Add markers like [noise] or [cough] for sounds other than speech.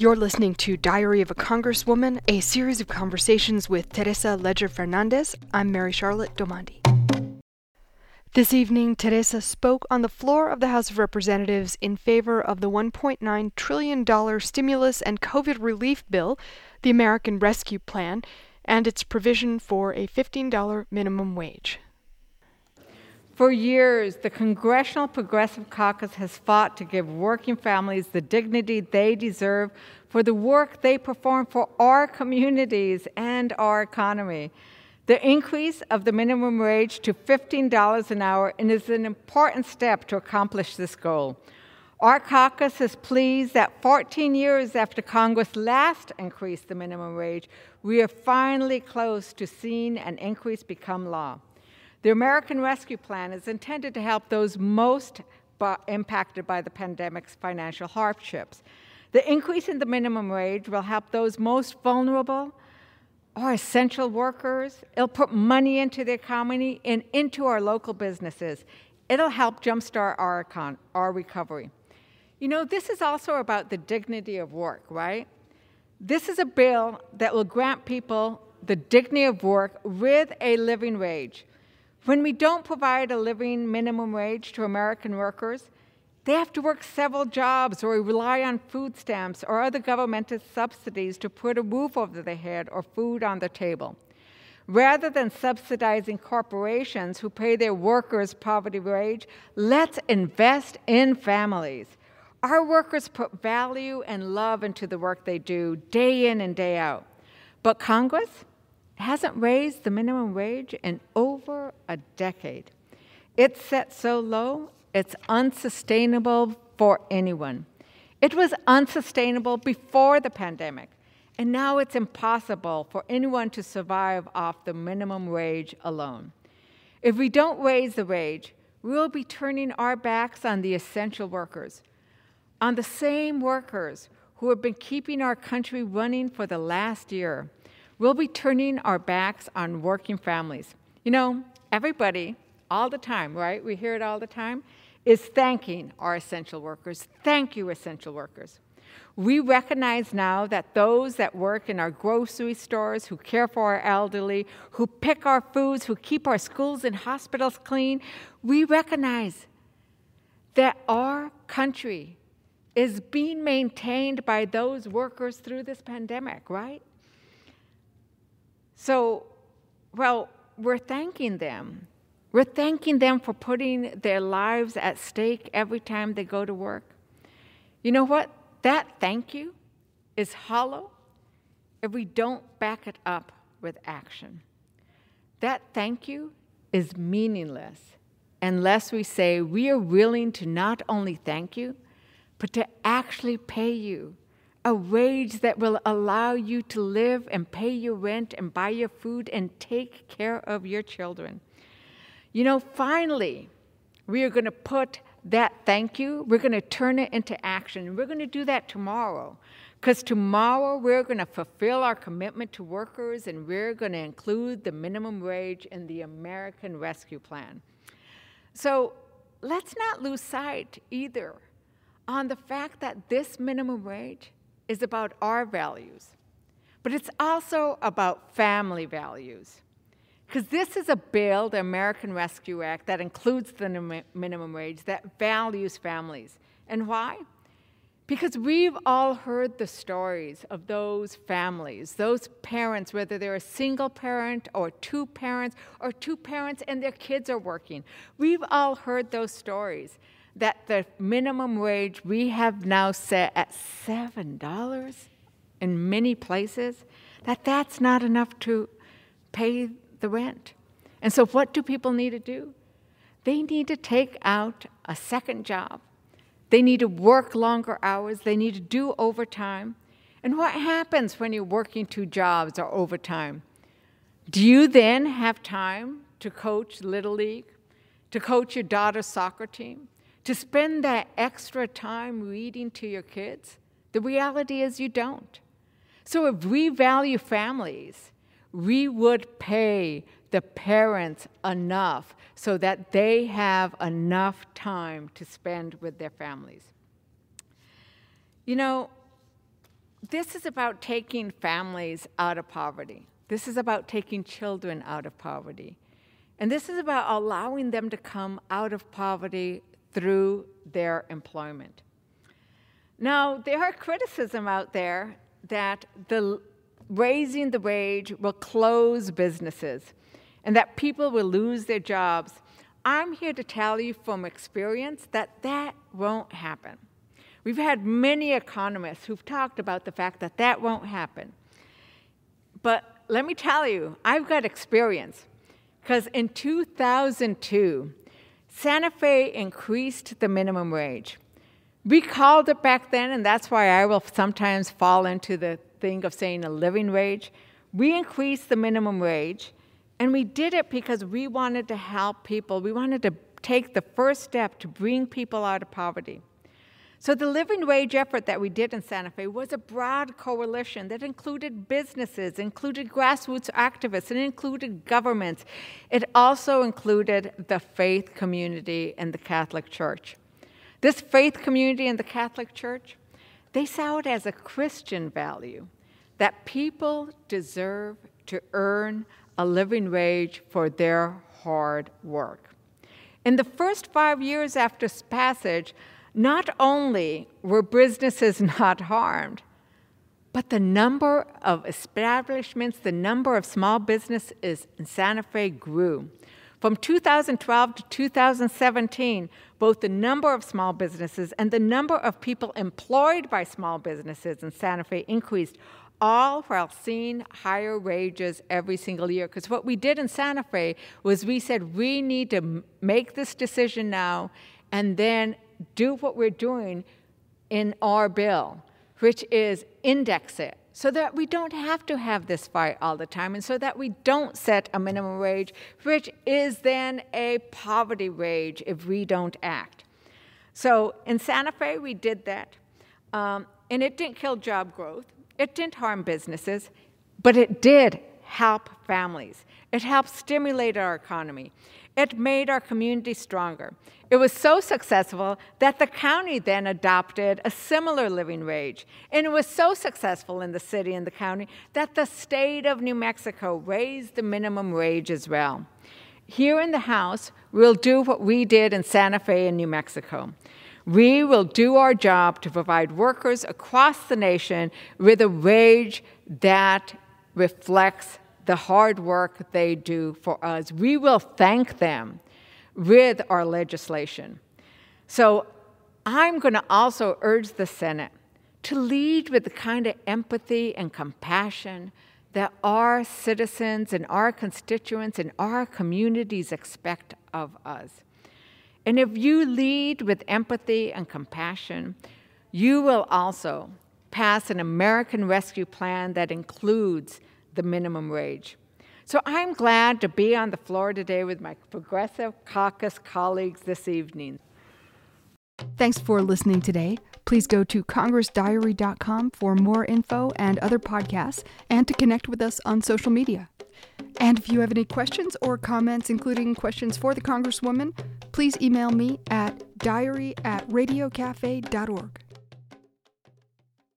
You're listening to Diary of a Congresswoman, a series of conversations with Teresa Leger Fernandez. I'm Mary Charlotte Domandi. This evening, Teresa spoke on the floor of the House of Representatives in favor of the $1.9 trillion stimulus and COVID relief bill, the American Rescue Plan, and its provision for a $15 minimum wage. For years, the Congressional Progressive Caucus has fought to give working families the dignity they deserve for the work they perform for our communities and our economy. The increase of the minimum wage to $15 an hour is an important step to accomplish this goal. Our caucus is pleased that 14 years after Congress last increased the minimum wage, we are finally close to seeing an increase become law. The American Rescue Plan is intended to help those most impacted by the pandemic's financial hardships. The increase in the minimum wage will help those most vulnerable or essential workers. It'll put money into the economy and into our local businesses. It'll help jumpstart our, econ- our recovery. You know, this is also about the dignity of work, right? This is a bill that will grant people the dignity of work with a living wage. When we don't provide a living minimum wage to American workers, they have to work several jobs or rely on food stamps or other governmental subsidies to put a roof over their head or food on the table. Rather than subsidizing corporations who pay their workers poverty wage, let's invest in families. Our workers put value and love into the work they do day in and day out. But Congress, hasn't raised the minimum wage in over a decade. It's set so low, it's unsustainable for anyone. It was unsustainable before the pandemic, and now it's impossible for anyone to survive off the minimum wage alone. If we don't raise the wage, we'll be turning our backs on the essential workers, on the same workers who have been keeping our country running for the last year we'll be turning our backs on working families. You know, everybody, all the time, right? We hear it all the time, is thanking our essential workers. Thank you, essential workers. We recognize now that those that work in our grocery stores, who care for our elderly, who pick our foods, who keep our schools and hospitals clean, we recognize that our country is being maintained by those workers through this pandemic, right? So, well, we're thanking them. We're thanking them for putting their lives at stake every time they go to work. You know what? That thank you is hollow if we don't back it up with action. That thank you is meaningless unless we say we are willing to not only thank you, but to actually pay you a wage that will allow you to live and pay your rent and buy your food and take care of your children. You know, finally, we are going to put that thank you, we're going to turn it into action. We're going to do that tomorrow. Because tomorrow we're going to fulfill our commitment to workers and we're going to include the minimum wage in the American Rescue Plan. So let's not lose sight either on the fact that this minimum wage is about our values, but it's also about family values. Because this is a bill, the American Rescue Act, that includes the minimum wage, that values families. And why? Because we've all heard the stories of those families, those parents, whether they're a single parent or two parents or two parents and their kids are working. We've all heard those stories that the minimum wage we have now set at $7 in many places, that that's not enough to pay the rent. And so what do people need to do? They need to take out a second job. They need to work longer hours. They need to do overtime. And what happens when you're working two jobs or overtime? Do you then have time to coach Little League, to coach your daughter's soccer team, to spend that extra time reading to your kids? The reality is you don't. So if we value families, we would pay the parents enough so that they have enough time to spend with their families. You know, this is about taking families out of poverty. This is about taking children out of poverty. And this is about allowing them to come out of poverty through their employment. Now, there are criticism out there that the raising the wage will close businesses and that people will lose their jobs. I'm here to tell you from experience that that won't happen. We've had many economists who've talked about the fact that that won't happen. But let me tell you, I've got experience. Because in 2002, Santa Fe increased the minimum wage. We called it back then, and that's why I will sometimes fall into the thing of saying a living wage. We increased the minimum wage, and we did it because we wanted to help people. We wanted to take the first step to bring people out of poverty. So, the living wage effort that we did in Santa Fe was a broad coalition that included businesses, included grassroots activists, and included governments. It also included the faith community and the Catholic Church. This faith community and the Catholic Church, they saw it as a Christian value that people deserve to earn a living wage for their hard work. In the first five years after passage, not only were businesses [laughs] not harmed, but the number of establishments, the number of small businesses in Santa Fe grew. From 2012 to 2017, both the number of small businesses and the number of people employed by small businesses in Santa Fe increased, all while seeing higher wages every single year. Because what we did in Santa Fe was we said we need to make this decision now and then do what we're doing in our bill, which is index it so that we don't have to have this fight all the time and so that we don't set a minimum wage, which is then a poverty wage if we don't act. So in Santa Fe, we did that. Um, and it didn't kill job growth, it didn't harm businesses, but it did help families. It helped stimulate our economy. It made our community stronger. It was so successful that the county then adopted a similar living wage. And it was so successful in the city and the county that the state of New Mexico raised the minimum wage as well. Here in the House, we'll do what we did in Santa Fe in New Mexico. We will do our job to provide workers across the nation with a wage that reflects the hard work they do for us. We will thank them with our legislation. So I'm going to also urge the Senate to lead with the kind of empathy and compassion that our citizens and our constituents and our communities expect of us. And if you lead with empathy and compassion, you will also pass an American Rescue Plan that includes the minimum wage. So I'm glad to be on the floor today with my Progressive Caucus colleagues this evening. Thanks for listening today. Please go to congressdiary.com for more info and other podcasts and to connect with us on social media. And if you have any questions or comments, including questions for the Congresswoman, please email me at diary at radiocafe.org.